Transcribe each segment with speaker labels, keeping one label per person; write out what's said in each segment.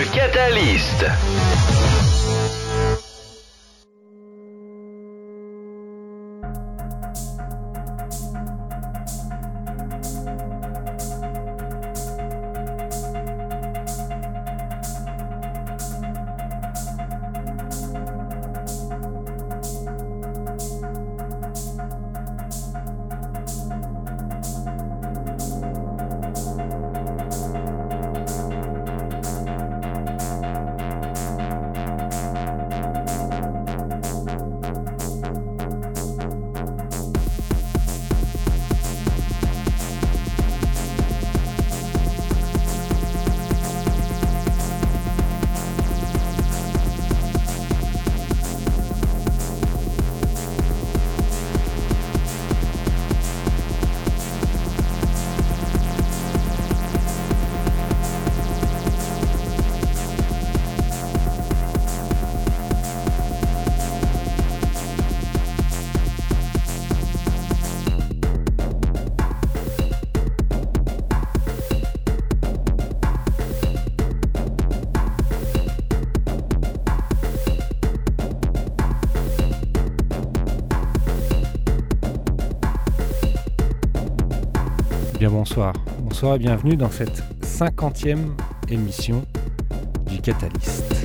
Speaker 1: Le Catalyst.
Speaker 2: Bonsoir. Et bienvenue dans cette cinquantième émission du Catalyst.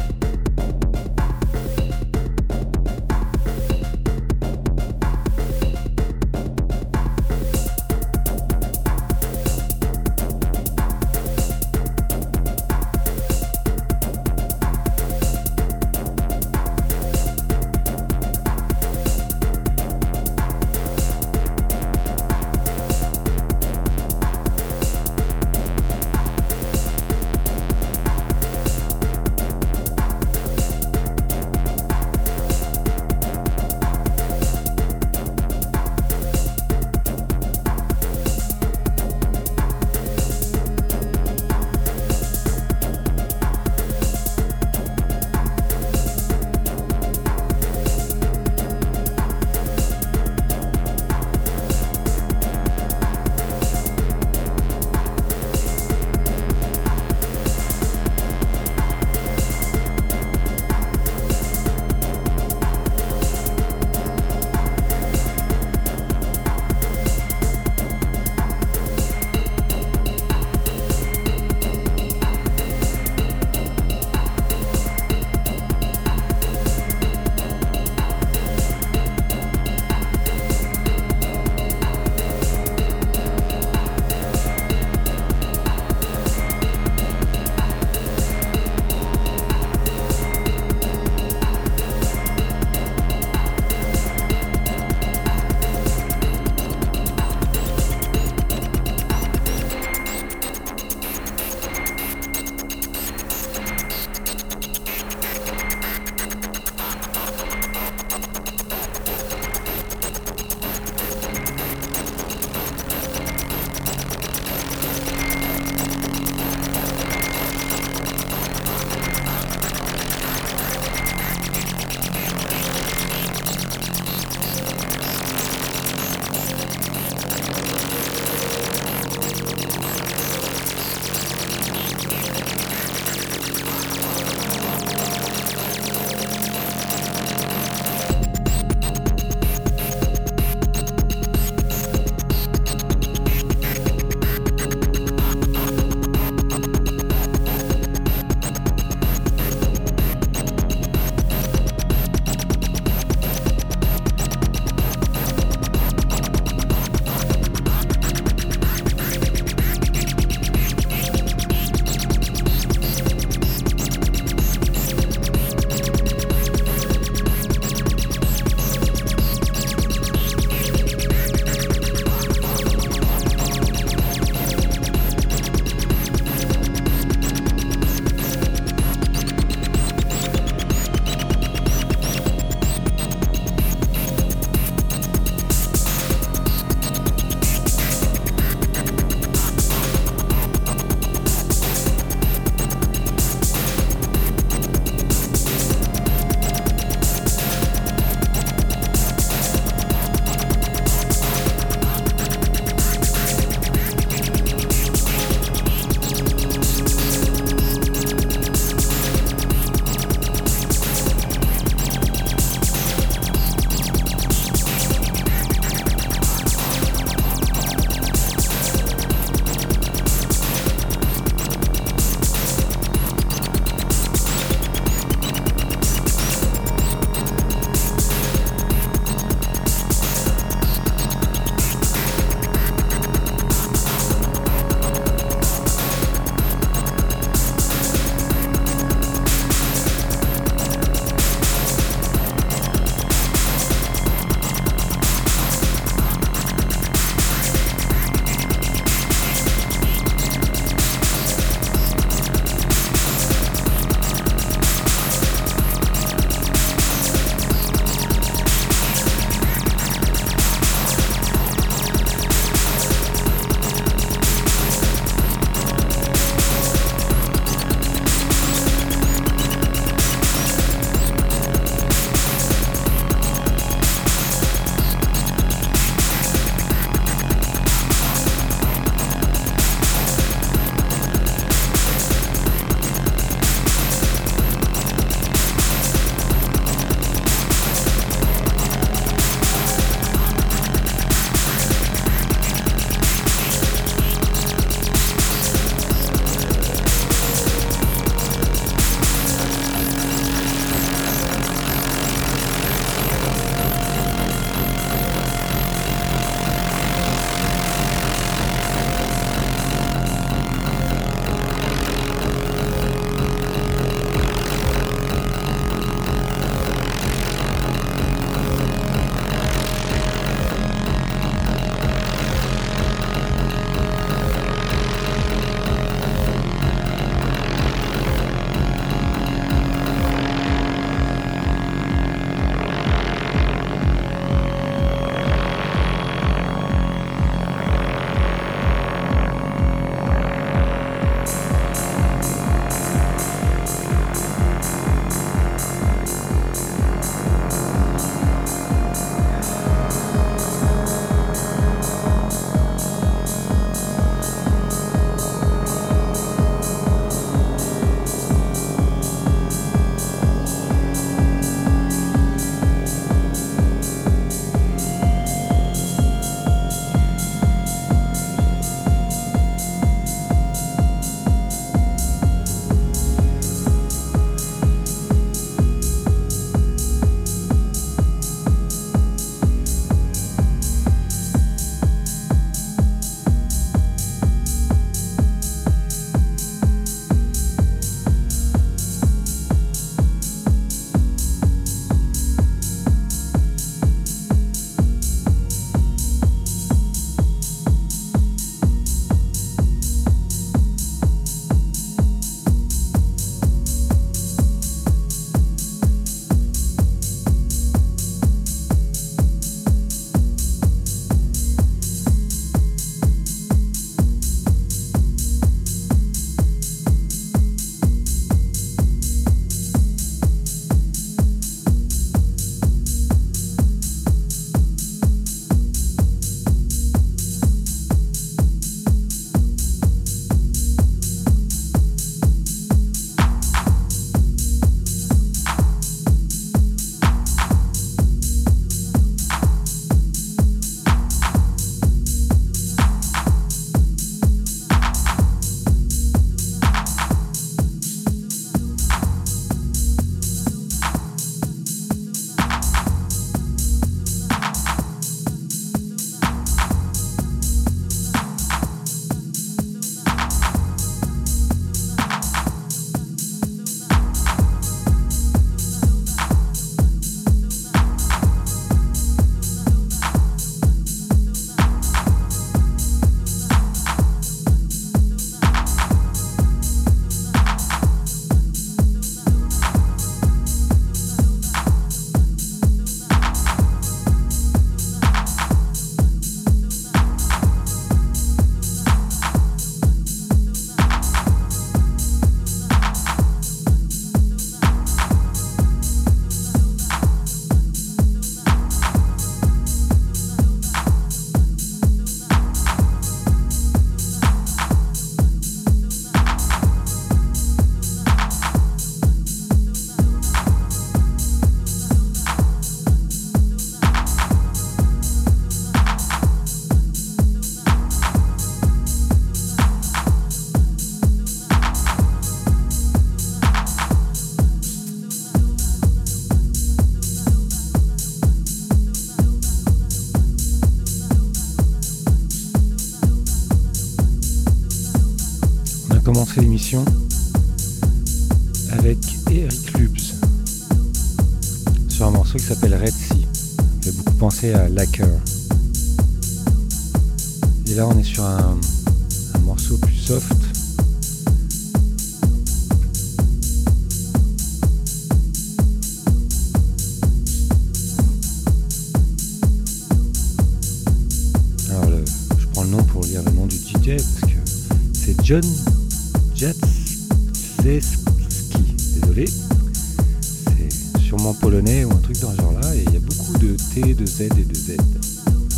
Speaker 2: Lacker. Uh,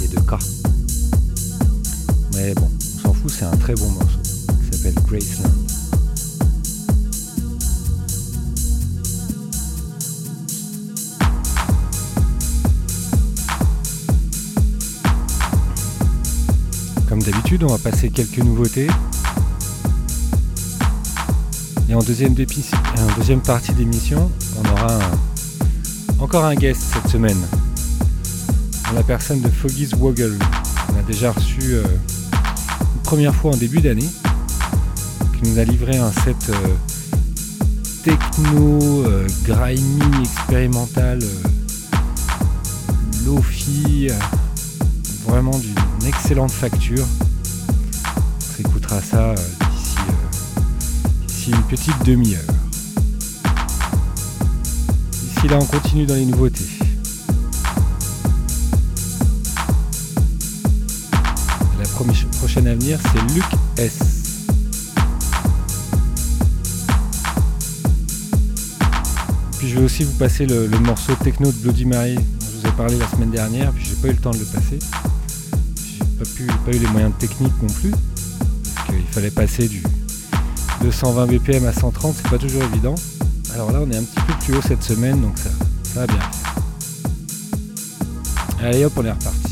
Speaker 2: Et de K. Mais bon, on s'en fout, c'est un très bon morceau. s'appelle Graceland. Comme d'habitude, on va passer quelques nouveautés. Et en deuxième, partie d'émission, on aura encore un guest cette semaine. La personne de Foggy's Woggle. On a déjà reçu euh, une première fois en début d'année, qui nous a livré un set euh, techno, euh, grimy, expérimental, lofi, vraiment d'une excellente facture. On s'écoutera ça d'ici d'ici une petite demi-heure. D'ici là, on continue dans les nouveautés. À venir, c'est Luc S. Puis je vais aussi vous passer le, le morceau techno de Bloody Mary dont je vous ai parlé la semaine dernière, puis j'ai pas eu le temps de le passer. J'ai pas, pu, pas eu les moyens techniques non plus, parce qu'il fallait passer du 220 BPM à 130, c'est pas toujours évident. Alors là, on est un petit peu plus haut cette semaine, donc ça, ça va bien. Allez hop, on est reparti.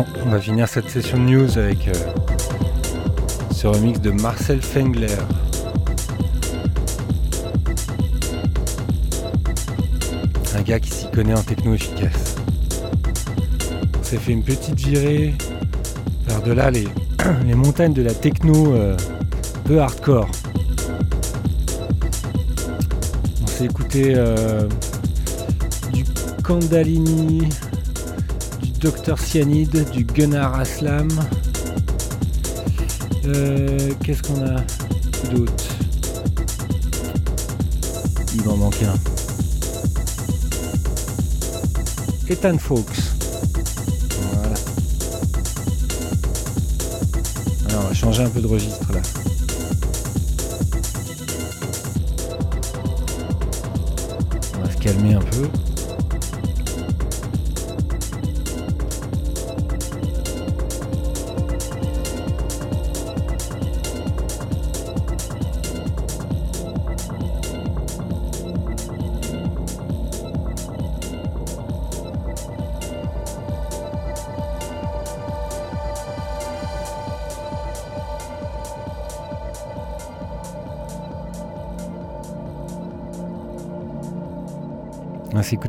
Speaker 2: Va finir cette session de news avec euh, ce remix de Marcel Fengler. Un gars qui s'y connaît en techno efficace. On s'est fait une petite virée par-delà les, les montagnes de la techno euh, peu hardcore. On s'est écouté euh, du Kandalini, Dr Cyanide, du Gunnar Aslam. Euh, Qu'est-ce qu'on a d'autre? Il m'en manque un. Ethan Fox. Voilà. Alors on va changer un peu de registre là. On va se calmer un peu.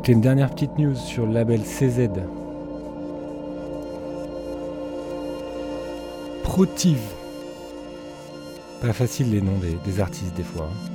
Speaker 2: Une dernière petite news sur le label CZ. Protive. Pas facile les noms des, des artistes des fois. hein.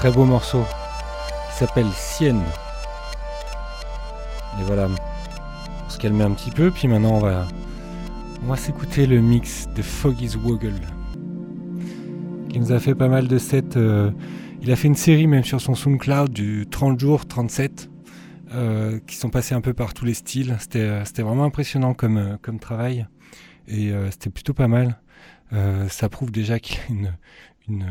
Speaker 2: Très beau morceau qui s'appelle Sienne. Et voilà, on se calmer un petit peu, puis maintenant on va, on va s'écouter le mix de Foggy's Woggle qui nous a fait pas mal de sets. Euh, il a fait une série même sur son SoundCloud du 30 jours, 37, euh, qui sont passés un peu par tous les styles. C'était, euh, vraiment impressionnant comme, comme travail et c'était plutôt pas mal. ça prouve déjà qu'il a une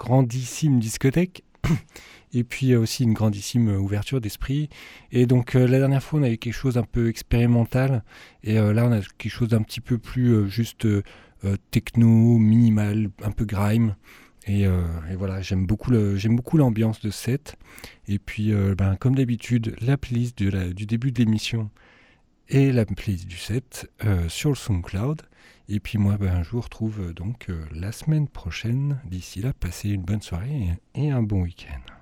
Speaker 2: grandissime discothèque et puis aussi une grandissime ouverture d'esprit. Et donc la dernière fois, on avait quelque chose un peu expérimental, et là, on a quelque chose d'un petit peu plus juste techno, minimal, un peu grime. Et, voilà, j'aime beaucoup, beaucoup l'ambiance de set. Et puis, ben, comme d'habitude, la playlist du début de l'émission et la playlist du set sur le SoundCloud. Et puis moi, ben, je vous retrouve euh, donc euh, la semaine prochaine. D'ici là, passez une bonne soirée et un bon week-end.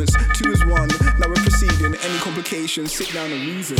Speaker 3: moments. Two is one. Now we're proceeding. Any complications? Sit down and reason.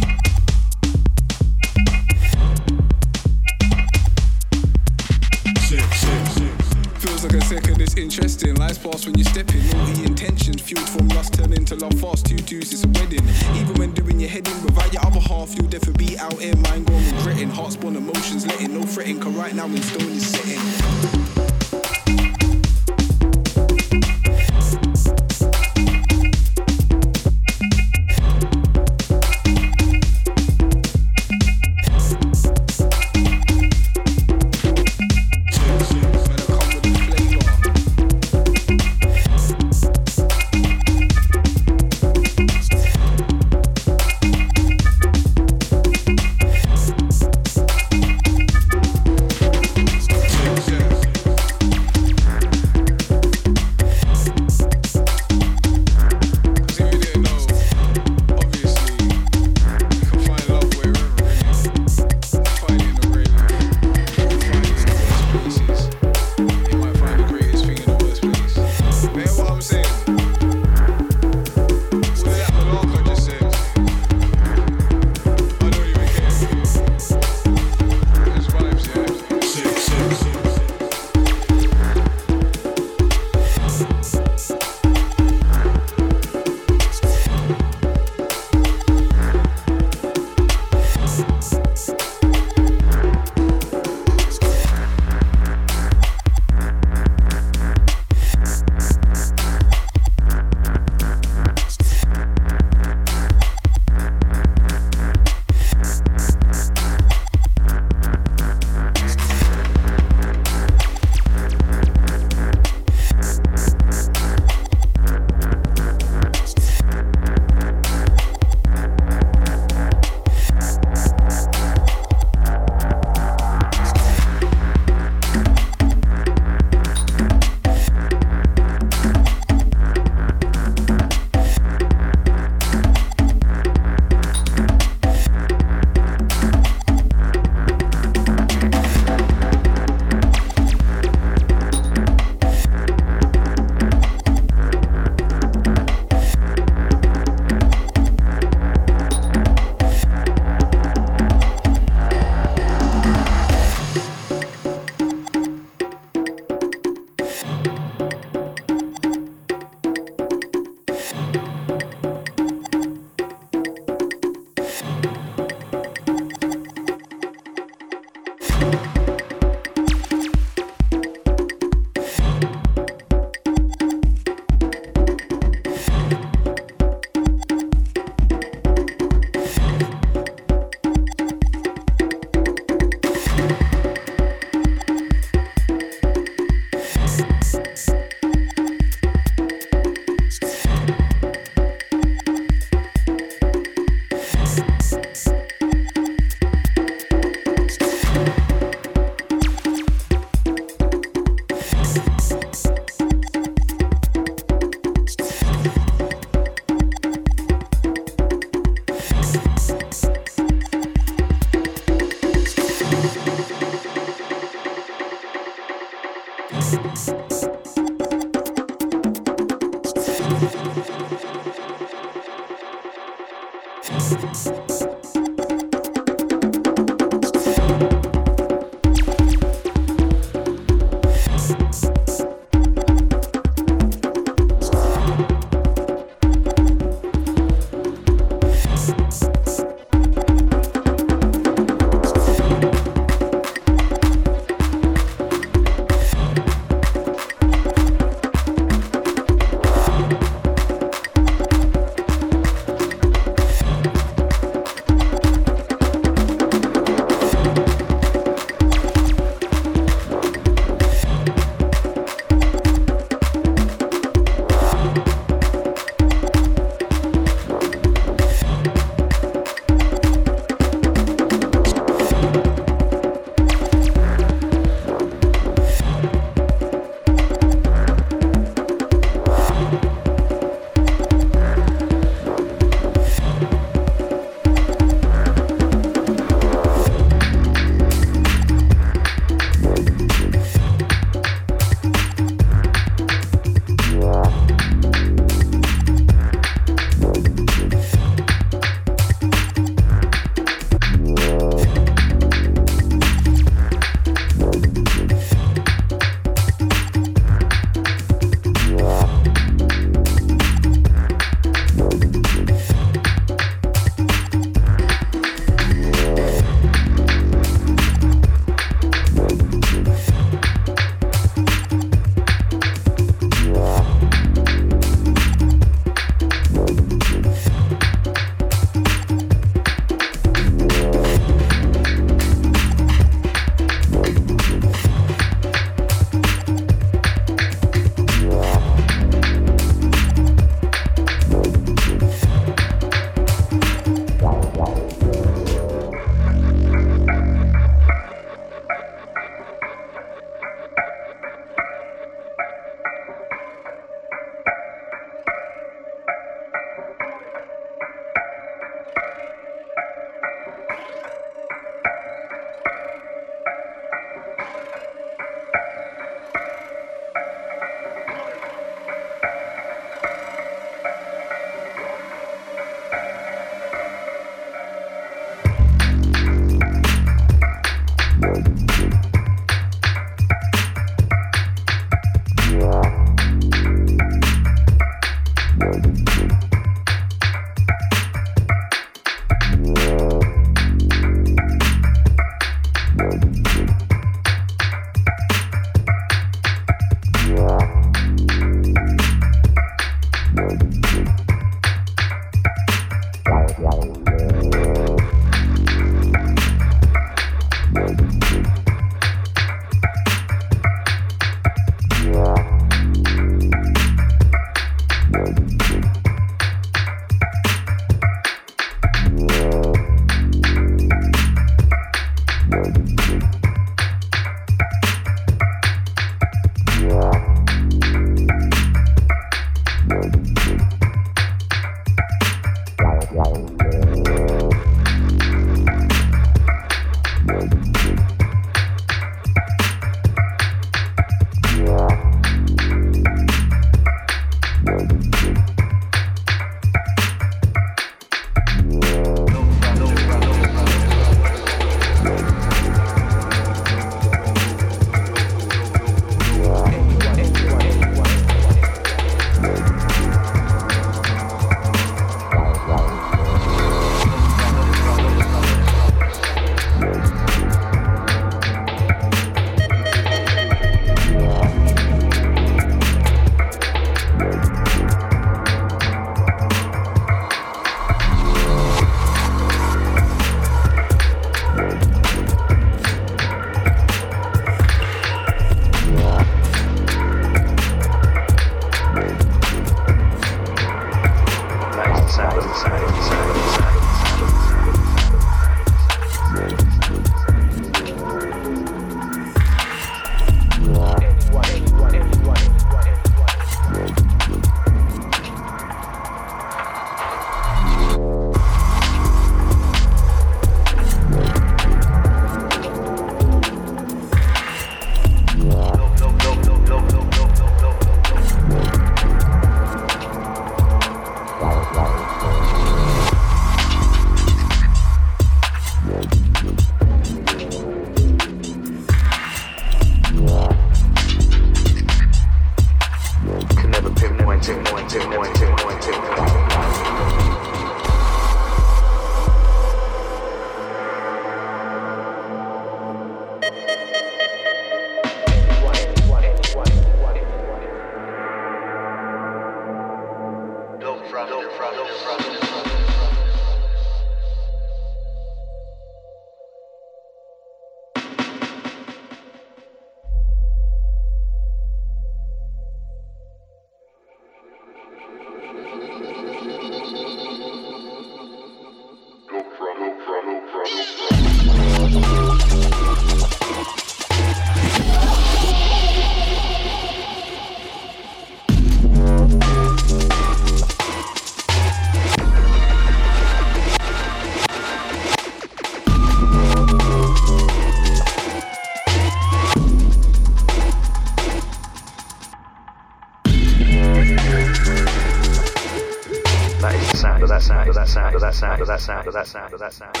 Speaker 3: That
Speaker 4: sound, that sound, that sound.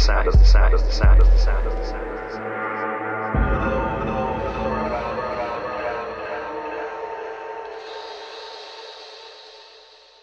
Speaker 4: Society.